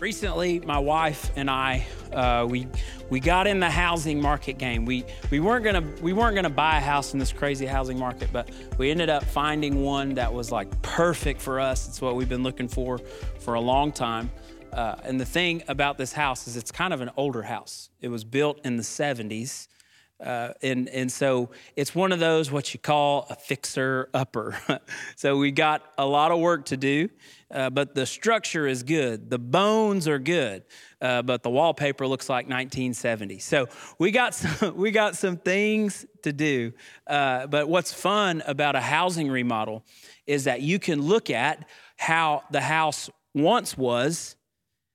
Recently, my wife and I, uh, we we got in the housing market game. We we weren't gonna we weren't gonna buy a house in this crazy housing market, but we ended up finding one that was like perfect for us. It's what we've been looking for for a long time. Uh, and the thing about this house is it's kind of an older house. It was built in the 70s. Uh, and, and so it's one of those what you call a fixer upper. so we got a lot of work to do, uh, but the structure is good. The bones are good, uh, but the wallpaper looks like 1970. So we got some, we got some things to do. Uh, but what's fun about a housing remodel is that you can look at how the house once was,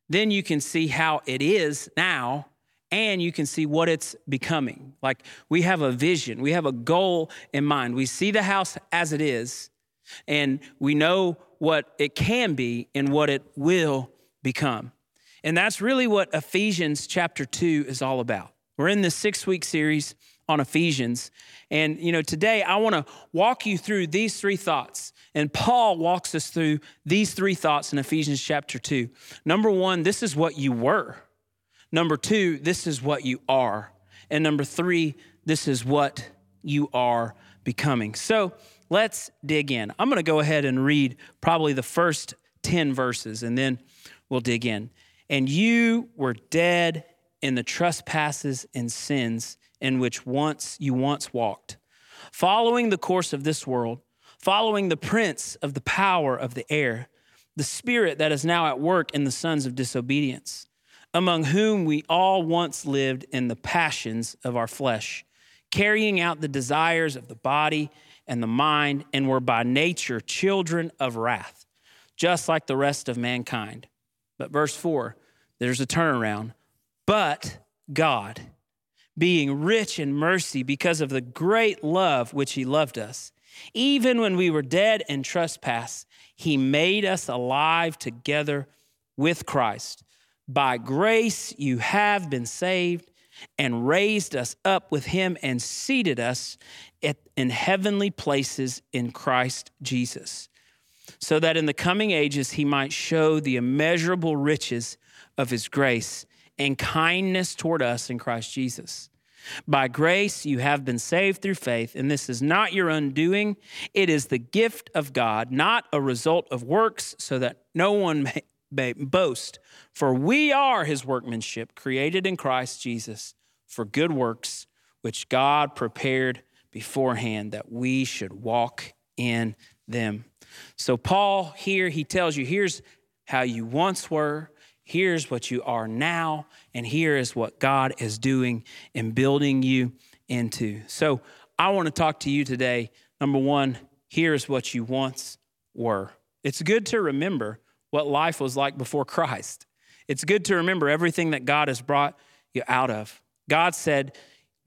then you can see how it is now and you can see what it's becoming. Like we have a vision, we have a goal in mind. We see the house as it is, and we know what it can be and what it will become. And that's really what Ephesians chapter 2 is all about. We're in this six week series on Ephesians. And, you know, today I want to walk you through these three thoughts. And Paul walks us through these three thoughts in Ephesians chapter 2. Number one, this is what you were. Number two, this is what you are. And number three, this is what you are becoming. So let's dig in. I'm going to go ahead and read probably the first 10 verses and then we'll dig in. And you were dead in the trespasses and sins in which once you once walked, following the course of this world, following the prince of the power of the air, the spirit that is now at work in the sons of disobedience among whom we all once lived in the passions of our flesh, carrying out the desires of the body and the mind, and were by nature children of wrath, just like the rest of mankind. But verse 4, there's a turnaround. But God, being rich in mercy because of the great love which He loved us, even when we were dead in trespass, He made us alive together with Christ. By grace you have been saved and raised us up with him and seated us at, in heavenly places in Christ Jesus, so that in the coming ages he might show the immeasurable riches of his grace and kindness toward us in Christ Jesus. By grace you have been saved through faith, and this is not your undoing. It is the gift of God, not a result of works, so that no one may boast. For we are his workmanship, created in Christ Jesus for good works, which God prepared beforehand that we should walk in them. So, Paul here, he tells you here's how you once were, here's what you are now, and here is what God is doing and building you into. So, I want to talk to you today. Number one, here's what you once were. It's good to remember what life was like before Christ. It's good to remember everything that God has brought you out of. God said,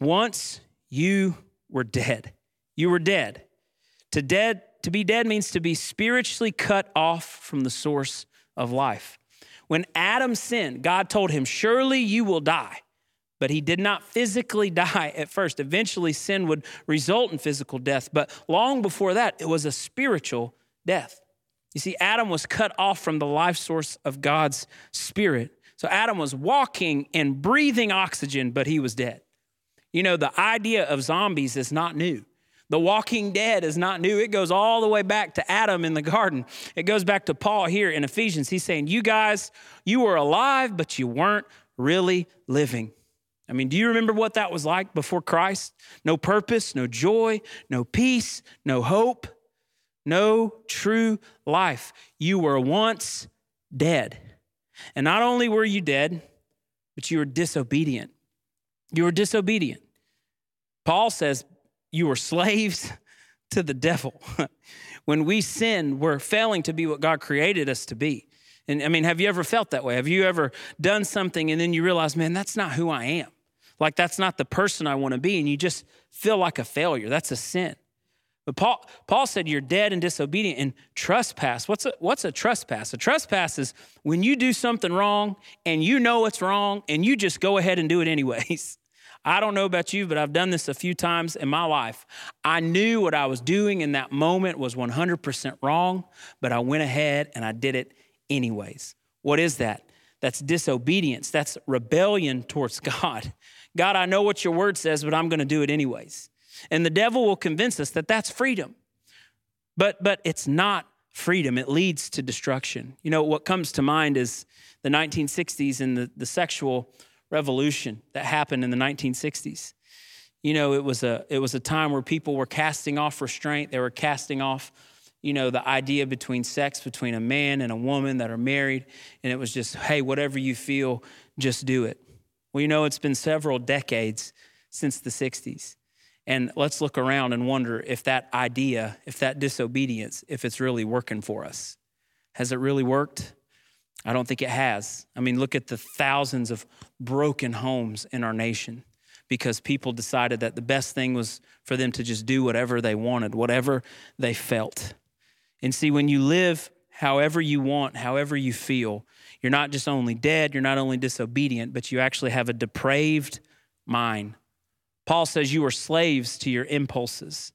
Once you were dead. You were dead. To dead to be dead means to be spiritually cut off from the source of life. When Adam sinned, God told him, Surely you will die. But he did not physically die at first. Eventually, sin would result in physical death. But long before that, it was a spiritual death. You see, Adam was cut off from the life source of God's spirit. So Adam was walking and breathing oxygen, but he was dead. You know, the idea of zombies is not new. The walking dead is not new. It goes all the way back to Adam in the garden. It goes back to Paul here in Ephesians. He's saying, You guys, you were alive, but you weren't really living. I mean, do you remember what that was like before Christ? No purpose, no joy, no peace, no hope no true life. You were once dead. And not only were you dead, but you were disobedient. You were disobedient. Paul says you were slaves to the devil. when we sin, we're failing to be what God created us to be. And I mean, have you ever felt that way? Have you ever done something and then you realize, man, that's not who I am? Like, that's not the person I want to be. And you just feel like a failure. That's a sin. But Paul, Paul said you're dead and disobedient and trespass. What's a, what's a trespass? A trespass is when you do something wrong and you know it's wrong and you just go ahead and do it anyways. I don't know about you, but I've done this a few times in my life. I knew what I was doing in that moment was 100% wrong, but I went ahead and I did it anyways. What is that? that's disobedience, that's rebellion towards God. God, I know what your word says, but I'm going to do it anyways. And the devil will convince us that that's freedom. But, but it's not freedom, it leads to destruction. You know, what comes to mind is the 1960s and the, the sexual revolution that happened in the 1960s. You know, it was a it was a time where people were casting off restraint. They were casting off, you know, the idea between sex between a man and a woman that are married, and it was just, hey, whatever you feel, just do it. Well, you know, it's been several decades since the 60s. And let's look around and wonder if that idea, if that disobedience, if it's really working for us. Has it really worked? I don't think it has. I mean, look at the thousands of broken homes in our nation because people decided that the best thing was for them to just do whatever they wanted, whatever they felt. And see, when you live however you want, however you feel, you're not just only dead, you're not only disobedient, but you actually have a depraved mind. Paul says you are slaves to your impulses.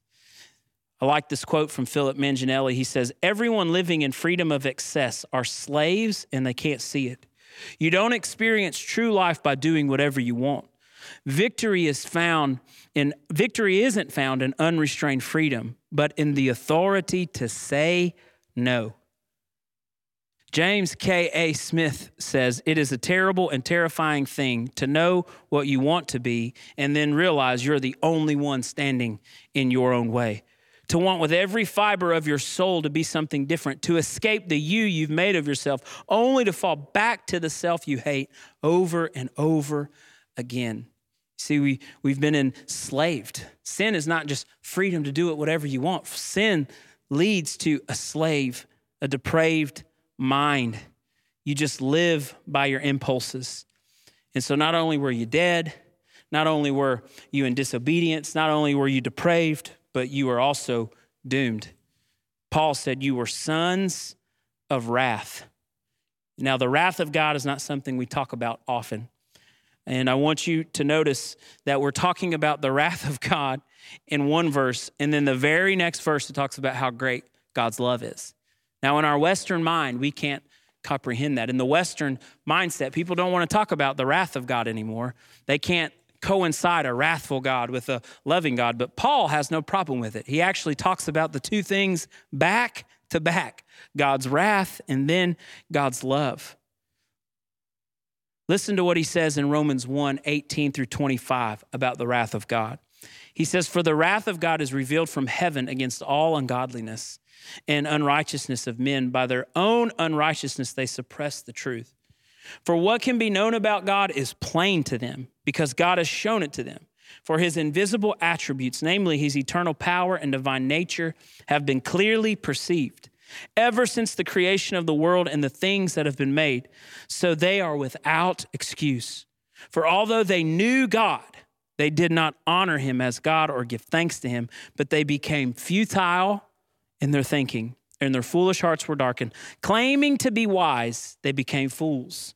I like this quote from Philip Manginelli. He says, Everyone living in freedom of excess are slaves and they can't see it. You don't experience true life by doing whatever you want. Victory is found in victory isn't found in unrestrained freedom, but in the authority to say no. James K.A. Smith says, It is a terrible and terrifying thing to know what you want to be and then realize you're the only one standing in your own way. To want with every fiber of your soul to be something different, to escape the you you've made of yourself, only to fall back to the self you hate over and over again. See, we, we've been enslaved. Sin is not just freedom to do it whatever you want, sin leads to a slave, a depraved mind. You just live by your impulses. And so not only were you dead, not only were you in disobedience, not only were you depraved, but you were also doomed. Paul said you were sons of wrath. Now, the wrath of God is not something we talk about often. And I want you to notice that we're talking about the wrath of God in one verse, and then the very next verse it talks about how great God's love is. Now, in our Western mind, we can't comprehend that. In the Western mindset, people don't want to talk about the wrath of God anymore. They can't coincide a wrathful God with a loving God. But Paul has no problem with it. He actually talks about the two things back to back God's wrath and then God's love. Listen to what he says in Romans 1 18 through 25 about the wrath of God. He says, For the wrath of God is revealed from heaven against all ungodliness and unrighteousness of men. By their own unrighteousness, they suppress the truth. For what can be known about God is plain to them, because God has shown it to them. For his invisible attributes, namely his eternal power and divine nature, have been clearly perceived ever since the creation of the world and the things that have been made. So they are without excuse. For although they knew God, they did not honor him as God or give thanks to him, but they became futile in their thinking, and their foolish hearts were darkened. Claiming to be wise, they became fools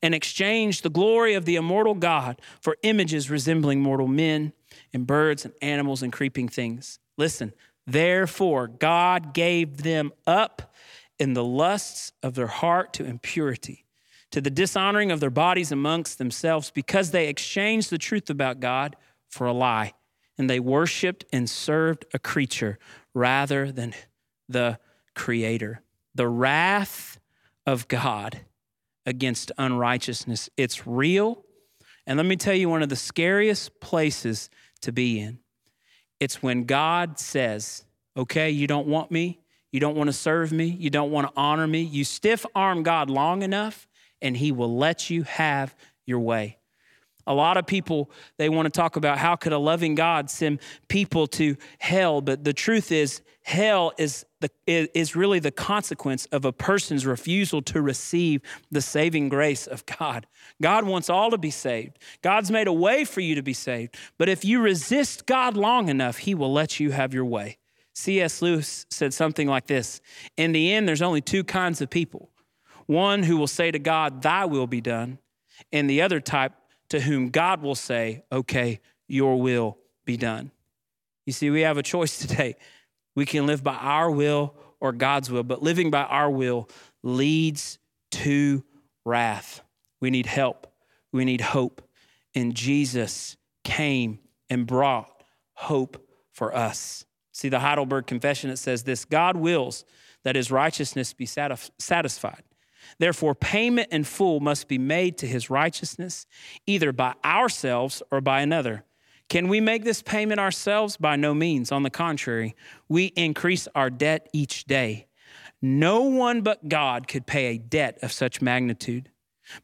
and exchanged the glory of the immortal God for images resembling mortal men and birds and animals and creeping things. Listen, therefore, God gave them up in the lusts of their heart to impurity, to the dishonoring of their bodies amongst themselves, because they exchanged the truth about God for a lie, and they worshiped and served a creature rather than the Creator. The wrath of God against unrighteousness. It's real. And let me tell you one of the scariest places to be in. It's when God says, okay, you don't want me, you don't want to serve me, you don't want to honor me. You stiff arm God long enough, and He will let you have your way. A lot of people, they want to talk about how could a loving God send people to hell, but the truth is, hell is, the, is really the consequence of a person's refusal to receive the saving grace of God. God wants all to be saved. God's made a way for you to be saved, but if you resist God long enough, He will let you have your way. C.S. Lewis said something like this In the end, there's only two kinds of people one who will say to God, Thy will be done, and the other type to whom God will say, Okay, your will be done. You see, we have a choice today. We can live by our will or God's will, but living by our will leads to wrath. We need help. We need hope. And Jesus came and brought hope for us. See, the Heidelberg Confession, it says this God wills that his righteousness be satisfied. Therefore, payment in full must be made to his righteousness, either by ourselves or by another. Can we make this payment ourselves? By no means. On the contrary, we increase our debt each day. No one but God could pay a debt of such magnitude,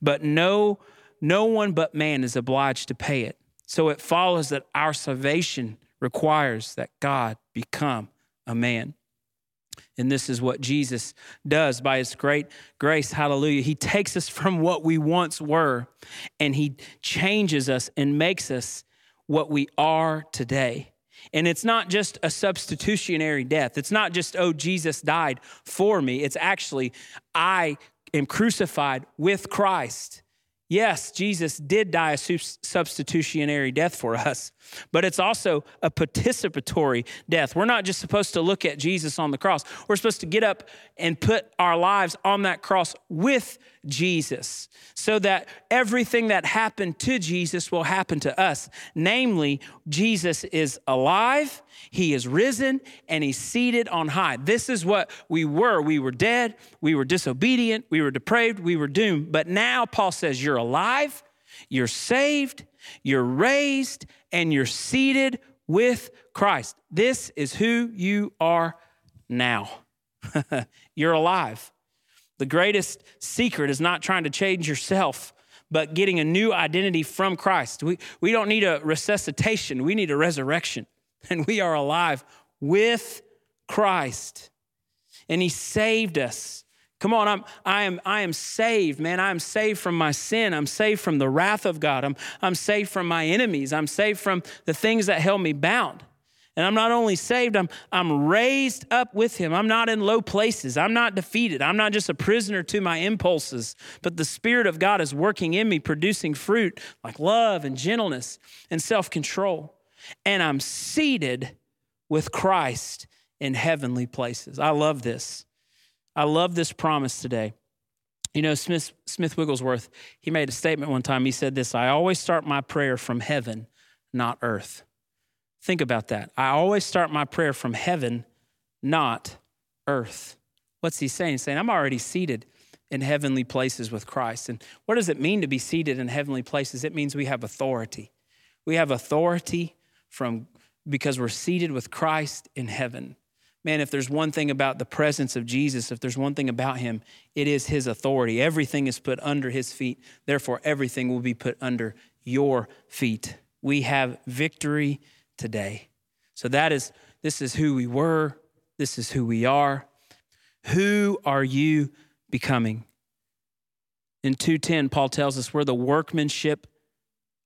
but no, no one but man is obliged to pay it. So it follows that our salvation requires that God become a man. And this is what Jesus does by his great grace. Hallelujah. He takes us from what we once were and he changes us and makes us what we are today. And it's not just a substitutionary death. It's not just, oh, Jesus died for me. It's actually, I am crucified with Christ. Yes, Jesus did die a substitutionary death for us, but it's also a participatory death. We're not just supposed to look at Jesus on the cross, we're supposed to get up and put our lives on that cross with Jesus so that everything that happened to Jesus will happen to us. Namely, Jesus is alive, he is risen, and he's seated on high. This is what we were. We were dead, we were disobedient, we were depraved, we were doomed. But now Paul says, You're alive, you're saved, you're raised, and you're seated with Christ. This is who you are now. you're alive. The greatest secret is not trying to change yourself, but getting a new identity from Christ. We, we don't need a resuscitation, we need a resurrection. And we are alive with Christ. And He saved us. Come on, I'm, I, am, I am saved, man. I am saved from my sin. I'm saved from the wrath of God. I'm, I'm saved from my enemies. I'm saved from the things that held me bound. And I'm not only saved, I'm, I'm raised up with him. I'm not in low places. I'm not defeated. I'm not just a prisoner to my impulses, but the Spirit of God is working in me, producing fruit like love and gentleness and self control. And I'm seated with Christ in heavenly places. I love this. I love this promise today. You know, Smith, Smith Wigglesworth, he made a statement one time. He said this I always start my prayer from heaven, not earth. Think about that. I always start my prayer from heaven, not earth. What's he saying? He's saying, I'm already seated in heavenly places with Christ. And what does it mean to be seated in heavenly places? It means we have authority. We have authority from because we're seated with Christ in heaven. Man, if there's one thing about the presence of Jesus, if there's one thing about him, it is his authority. Everything is put under his feet. Therefore, everything will be put under your feet. We have victory today. So that is this is who we were, this is who we are. Who are you becoming? In 2:10 Paul tells us we're the workmanship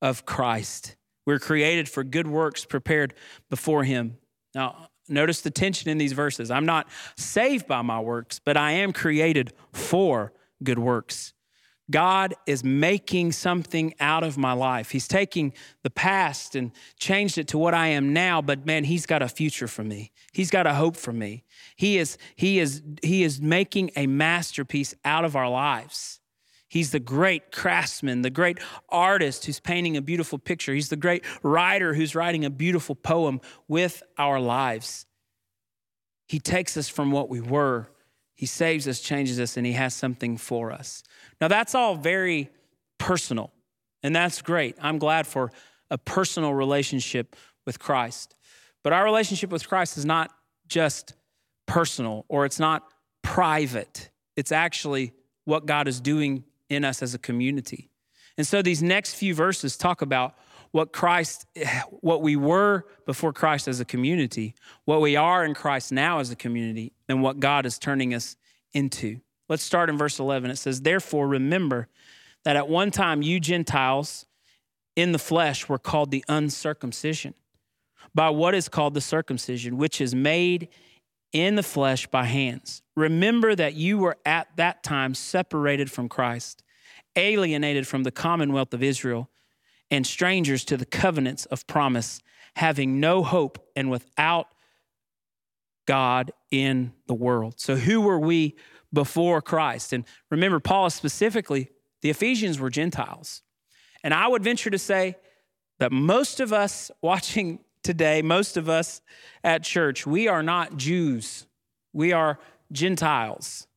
of Christ. We're created for good works prepared before him. Now, notice the tension in these verses. I'm not saved by my works, but I am created for good works. God is making something out of my life. He's taking the past and changed it to what I am now, but man, he's got a future for me. He's got a hope for me. He is he is he is making a masterpiece out of our lives. He's the great craftsman, the great artist who's painting a beautiful picture. He's the great writer who's writing a beautiful poem with our lives. He takes us from what we were he saves us, changes us, and He has something for us. Now, that's all very personal, and that's great. I'm glad for a personal relationship with Christ. But our relationship with Christ is not just personal or it's not private, it's actually what God is doing in us as a community. And so these next few verses talk about what Christ, what we were before Christ as a community, what we are in Christ now as a community, and what God is turning us into. Let's start in verse 11. It says, Therefore, remember that at one time you Gentiles in the flesh were called the uncircumcision by what is called the circumcision, which is made in the flesh by hands. Remember that you were at that time separated from Christ, alienated from the commonwealth of Israel and strangers to the covenants of promise, having no hope and without God in the world. So, who were we before Christ? And remember, Paul specifically The Ephesians were Gentiles. And I would venture to say that most of us watching today, most of us at church, we are not Jews. We are Gentiles.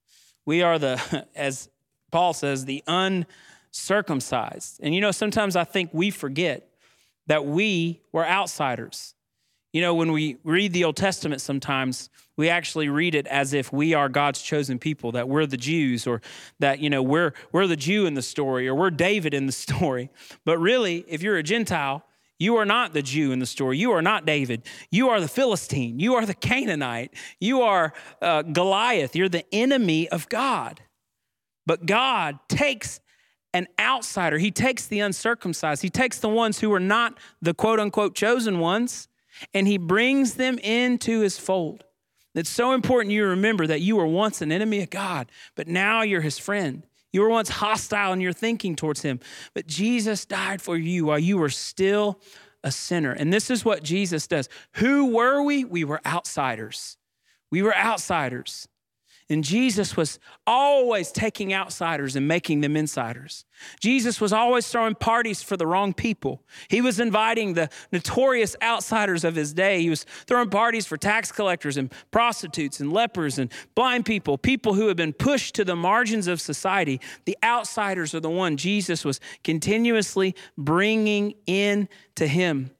We are the, as Paul says, the uncircumcised. And you know, sometimes I think we forget that we were outsiders. You know, when we read the Old Testament, sometimes we actually read it as if we are God's chosen people, that we're the Jews, or that, you know, we're, we're the Jew in the story, or we're David in the story. But really, if you're a Gentile, you are not the Jew in the story. You are not David. You are the Philistine. You are the Canaanite. You are uh, Goliath. You're the enemy of God. But God takes an outsider, He takes the uncircumcised, He takes the ones who are not the quote unquote chosen ones, and he brings them into his fold. It's so important you remember that you were once an enemy of God, but now you're his friend. You were once hostile in your thinking towards him, but Jesus died for you while you were still a sinner. And this is what Jesus does. Who were we? We were outsiders. We were outsiders. And Jesus was always taking outsiders and making them insiders. Jesus was always throwing parties for the wrong people. He was inviting the notorious outsiders of his day. He was throwing parties for tax collectors and prostitutes and lepers and blind people, people who had been pushed to the margins of society. The outsiders are the one Jesus was continuously bringing in to him.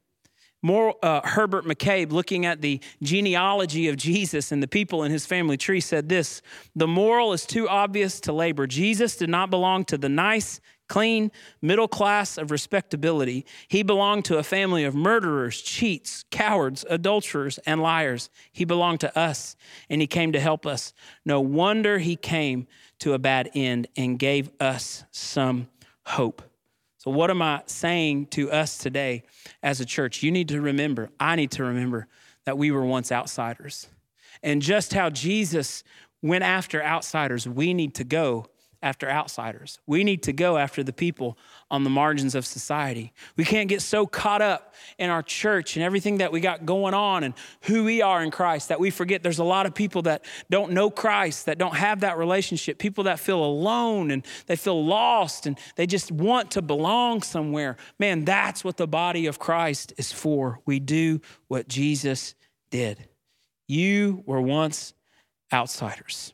More, uh, Herbert McCabe, looking at the genealogy of Jesus and the people in his family tree, said this The moral is too obvious to labor. Jesus did not belong to the nice, clean, middle class of respectability. He belonged to a family of murderers, cheats, cowards, adulterers, and liars. He belonged to us, and he came to help us. No wonder he came to a bad end and gave us some hope. So, what am I saying to us today as a church? You need to remember, I need to remember that we were once outsiders. And just how Jesus went after outsiders, we need to go after outsiders. We need to go after the people on the margins of society. We can't get so caught up in our church and everything that we got going on and who we are in Christ that we forget there's a lot of people that don't know Christ, that don't have that relationship, people that feel alone and they feel lost and they just want to belong somewhere. Man, that's what the body of Christ is for. We do what Jesus did. You were once outsiders.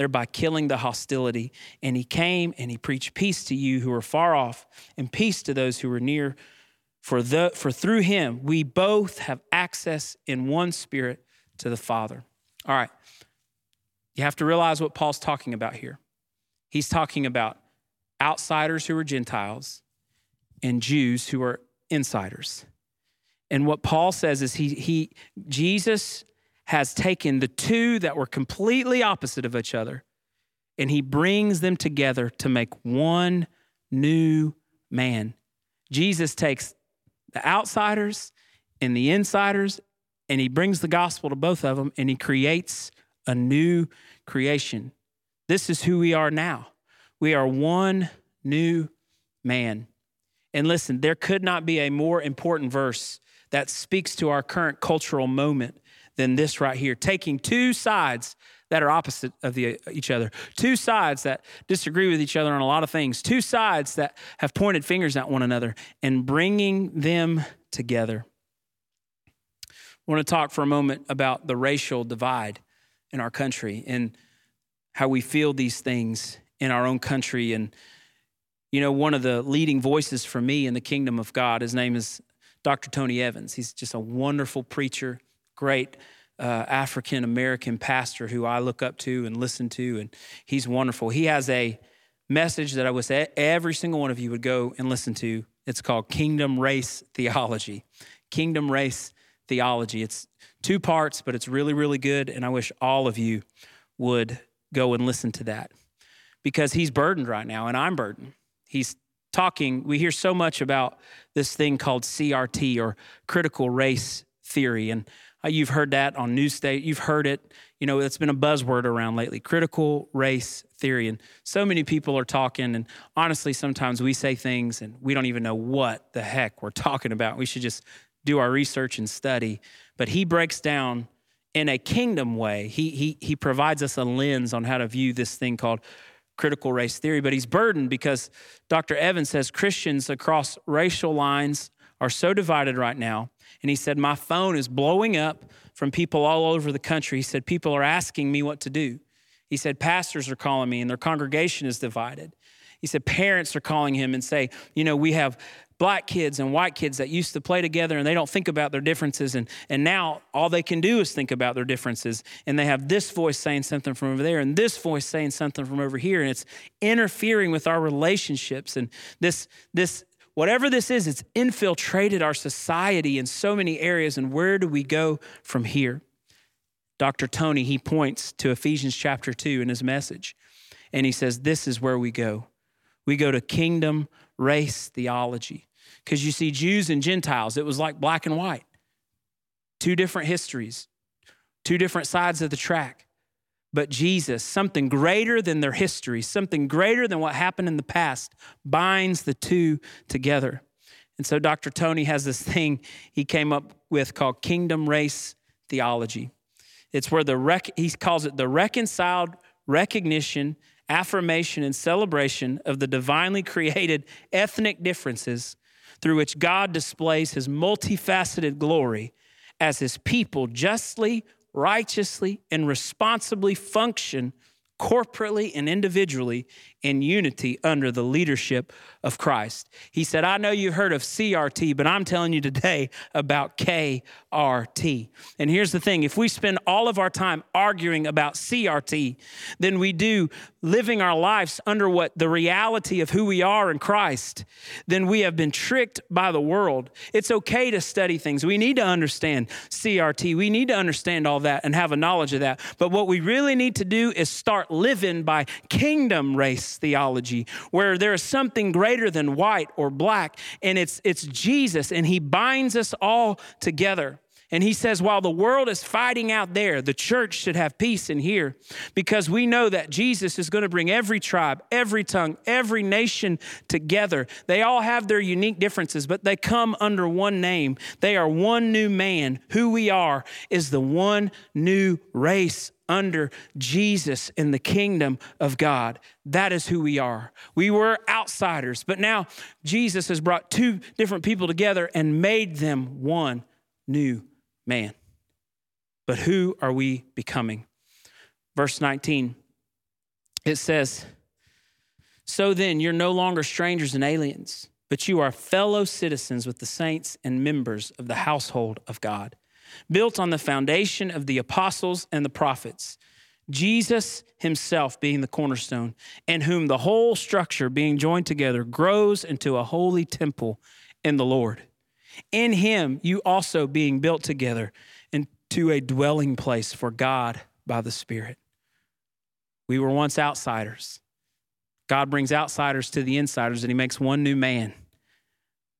thereby killing the hostility. And he came and he preached peace to you who are far off and peace to those who are near. For, the, for through him we both have access in one spirit to the Father. All right. You have to realize what Paul's talking about here. He's talking about outsiders who are Gentiles and Jews who are insiders. And what Paul says is he, he Jesus has taken the two that were completely opposite of each other and he brings them together to make one new man. Jesus takes the outsiders and the insiders and he brings the gospel to both of them and he creates a new creation. This is who we are now. We are one new man. And listen, there could not be a more important verse that speaks to our current cultural moment than this right here, taking two sides that are opposite of the, each other, two sides that disagree with each other on a lot of things, two sides that have pointed fingers at one another, and bringing them together. I want to talk for a moment about the racial divide in our country and how we feel these things in our own country. And, you know, one of the leading voices for me in the kingdom of God, his name is Dr. Tony Evans. He's just a wonderful preacher great uh, African American pastor who I look up to and listen to, and he's wonderful. He has a message that I wish every single one of you would go and listen to. It's called Kingdom Race Theology. Kingdom Race Theology. It's two parts, but it's really, really good, and I wish all of you would go and listen to that because he's burdened right now, and I'm burdened. he's talking, we hear so much about this thing called CRT or critical race theory. And Uh, you've heard that on news state. You've heard it. You know, it's been a buzzword around lately critical race theory. And so many people are talking. And honestly, sometimes we say things and we don't even know what the heck we're talking about. We should just do our research and study. But he breaks down in a kingdom way. He, he, he provides us a lens on how to view this thing called critical race theory, but he's burdened because Dr. Evans says Christians across racial lines are so divided right now. And he said, My phone is blowing up from people all over the country. He said, People are asking me what to do. He said, Pastors are calling me and their congregation is divided. He said, Parents are calling him and say, You know, we have black kids and white kids that used to play together and they don't think about their differences. And, and now all they can do is think about their differences. And they have this voice saying something from over there and this voice saying something from over here. And it's interfering with our relationships. And this, this, whatever this is, it's infiltrated our society in so many areas. And where do we go from here? Dr. Tony, he points to Ephesians chapter 2 in his message. And he says, This is where we go. We go to kingdom race theology. Because you see, Jews and Gentiles, it was like black and white. Two different histories, two different sides of the track. But Jesus, something greater than their history, something greater than what happened in the past, binds the two together. And so Dr. Tony has this thing he came up with called kingdom race theology. It's where the rec- he calls it the reconciled recognition, affirmation, and celebration of the divinely created ethnic differences through which God displays his multifaceted glory as his people justly, righteously, and responsibly function corporately and individually in unity under the leadership of Christ. He said, I know you've heard of CRT, but I'm telling you today about KRT. And here's the thing if we spend all of our time arguing about CRT, then we do living our lives under what the reality of who we are in Christ, then we have been tricked by the world. It's okay to study things. We need to understand CRT. We need to understand all that and have a knowledge of that. But what we really need to do is start living by kingdom race theology, where there is something greater than white or black, and it's, it's Jesus, and He binds us all together. And he says, while the world is fighting out there, the church should have peace in here because we know that Jesus is going to bring every tribe, every tongue, every nation together. They all have their unique differences, but they come under one name. They are one new man. Who we are is the one new race under Jesus in the kingdom of God. That is who we are. We were outsiders, but now Jesus has brought two different people together and made them one new man. But who are we becoming? Verse 19, it says, So then, you're no longer strangers and aliens, but you are fellow citizens with the saints and members of the household of God, built on the foundation of the apostles and the prophets. Jesus himself being the cornerstone, and whom the whole structure being joined together grows into a holy temple in the Lord. In him, you also being built together into a dwelling place for God by the Spirit. We were once outsiders. God brings outsiders to the insiders and he makes one new man.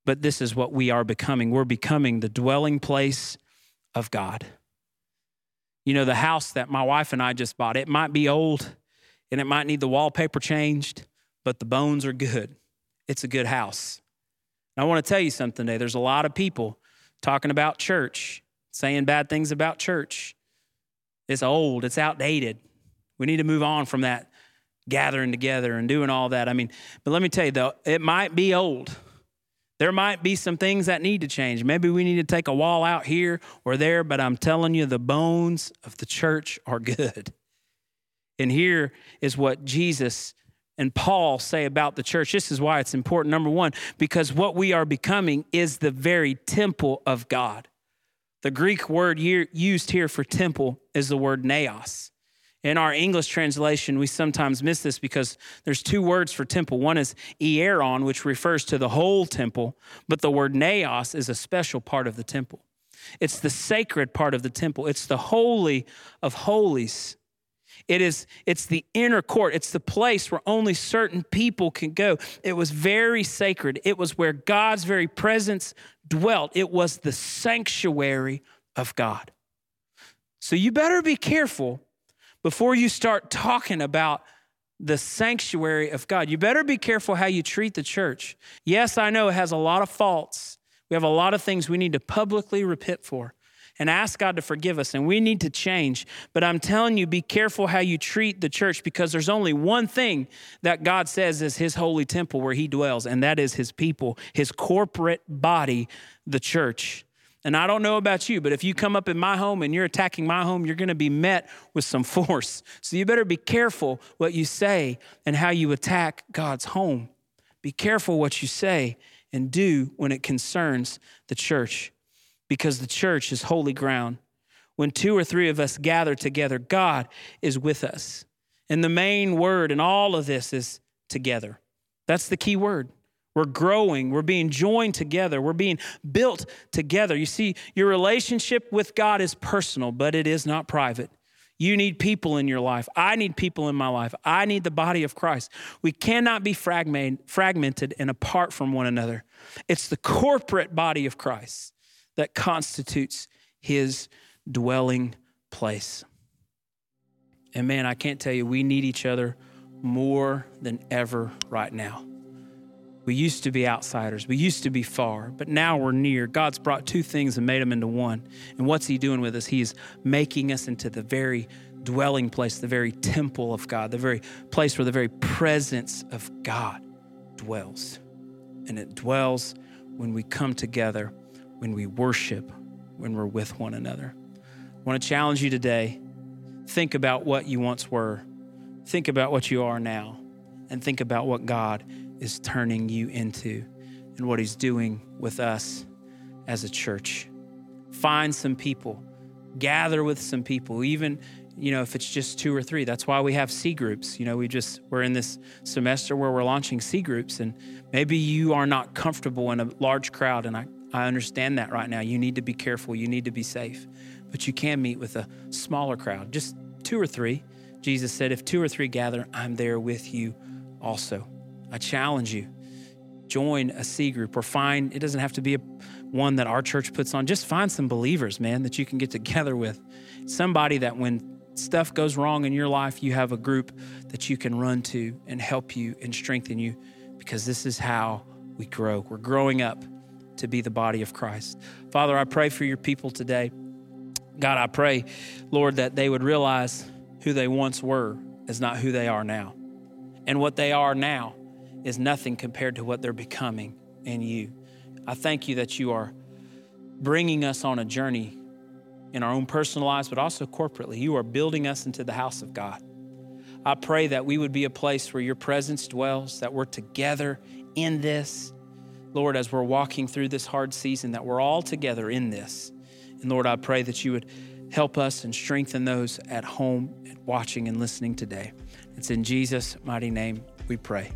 But this is what we are becoming. We're becoming the dwelling place of God. You know, the house that my wife and I just bought, it might be old and it might need the wallpaper changed, but the bones are good. It's a good house. I want to tell you something today. There's a lot of people talking about church, saying bad things about church. It's old, it's outdated. We need to move on from that gathering together and doing all that. I mean, but let me tell you though, it might be old. There might be some things that need to change. Maybe we need to take a wall out here or there, but I'm telling you, the bones of the church are good. And here is what Jesus and Paul say about the church. This is why it's important. Number one, because what we are becoming is the very temple of God. The Greek word used here for temple is the word naos. In our English translation, we sometimes miss this because there's two words for temple. One is hieron, which refers to the whole temple, but the word naos is a special part of the temple. It's the sacred part of the temple, it's the holy of holies. It is it's the inner court. It's the place where only certain people can go. It was very sacred. It was where God's very presence dwelt. It was the sanctuary of God. So you better be careful before you start talking about the sanctuary of God. You better be careful how you treat the church. Yes, I know it has a lot of faults. We have a lot of things we need to publicly repent for and ask God to forgive us, and we need to change. But I'm telling you, be careful how you treat the church because there's only one thing that God says is His holy temple where He dwells, and that is His people, His corporate body, the church. And I don't know about you, but if you come up in my home and you're attacking my home, you're going to be met with some force. So you better be careful what you say and how you attack God's home. Be careful what you say and do when it concerns the church, because the church is holy ground. When two or three of us gather together, God is with us. And the main word in all of this is together. That's the key word. We're growing. We're being joined together. We're being built together. You see, your relationship with God is personal, but it is not private. You need people in your life. I need people in my life. I need the body of Christ. We cannot be fragmented and apart from one another. It's the corporate body of Christ that constitutes his dwelling place. And man, I can't tell you, we need each other more than ever right now. We used to be outsiders. We used to be far, but now we're near. God's brought two things and made them into one. And what's He doing with us? He's making us into the very dwelling place, the very temple of God, the very place where the very presence of God dwells. And it dwells when we come together, when we worship, when we're with one another. I want to challenge you today. Think about what you once were, think about what you are now, and think about what God is turning you into and what He's doing with us as a church. Find some people, gather with some people, even you know if it's just two or three that's why we have c groups. You know we just we're in this semester where we're launching c groups and maybe you are not comfortable in a large crowd and i, I understand that right now. You need to be careful. You need to be safe. But you can meet with a smaller crowd. Just two or three. Jesus said if two or three gather i'm there with you also I challenge you. Join a C group or find, it doesn't have to be a, one that our church puts on. Just find some believers, man, that you can get together with. Somebody that when stuff goes wrong in your life, you have a group that you can run to and help you and strengthen you because this is how we grow. We're growing up to be the body of Christ. Father, I pray for your people today. God, I pray, Lord, that they would realize who they once were is not who they are now. And what they are now is nothing compared to what they're becoming in you. I thank you that you are bringing us on a journey in our own personal lives, but also corporately. You are building us into the house of God. I pray that we would be a place where your presence dwells, that we're together in this. Lord, as we're walking through this hard season, that we're all together in this. And Lord, I pray that you would help us and strengthen those at home watching and listening today. It's in Jesus' mighty name we pray.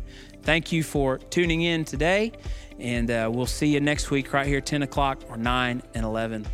Thank you for tuning in today, and uh, we'll see you next week right here, 10 o'clock or 9 and 11.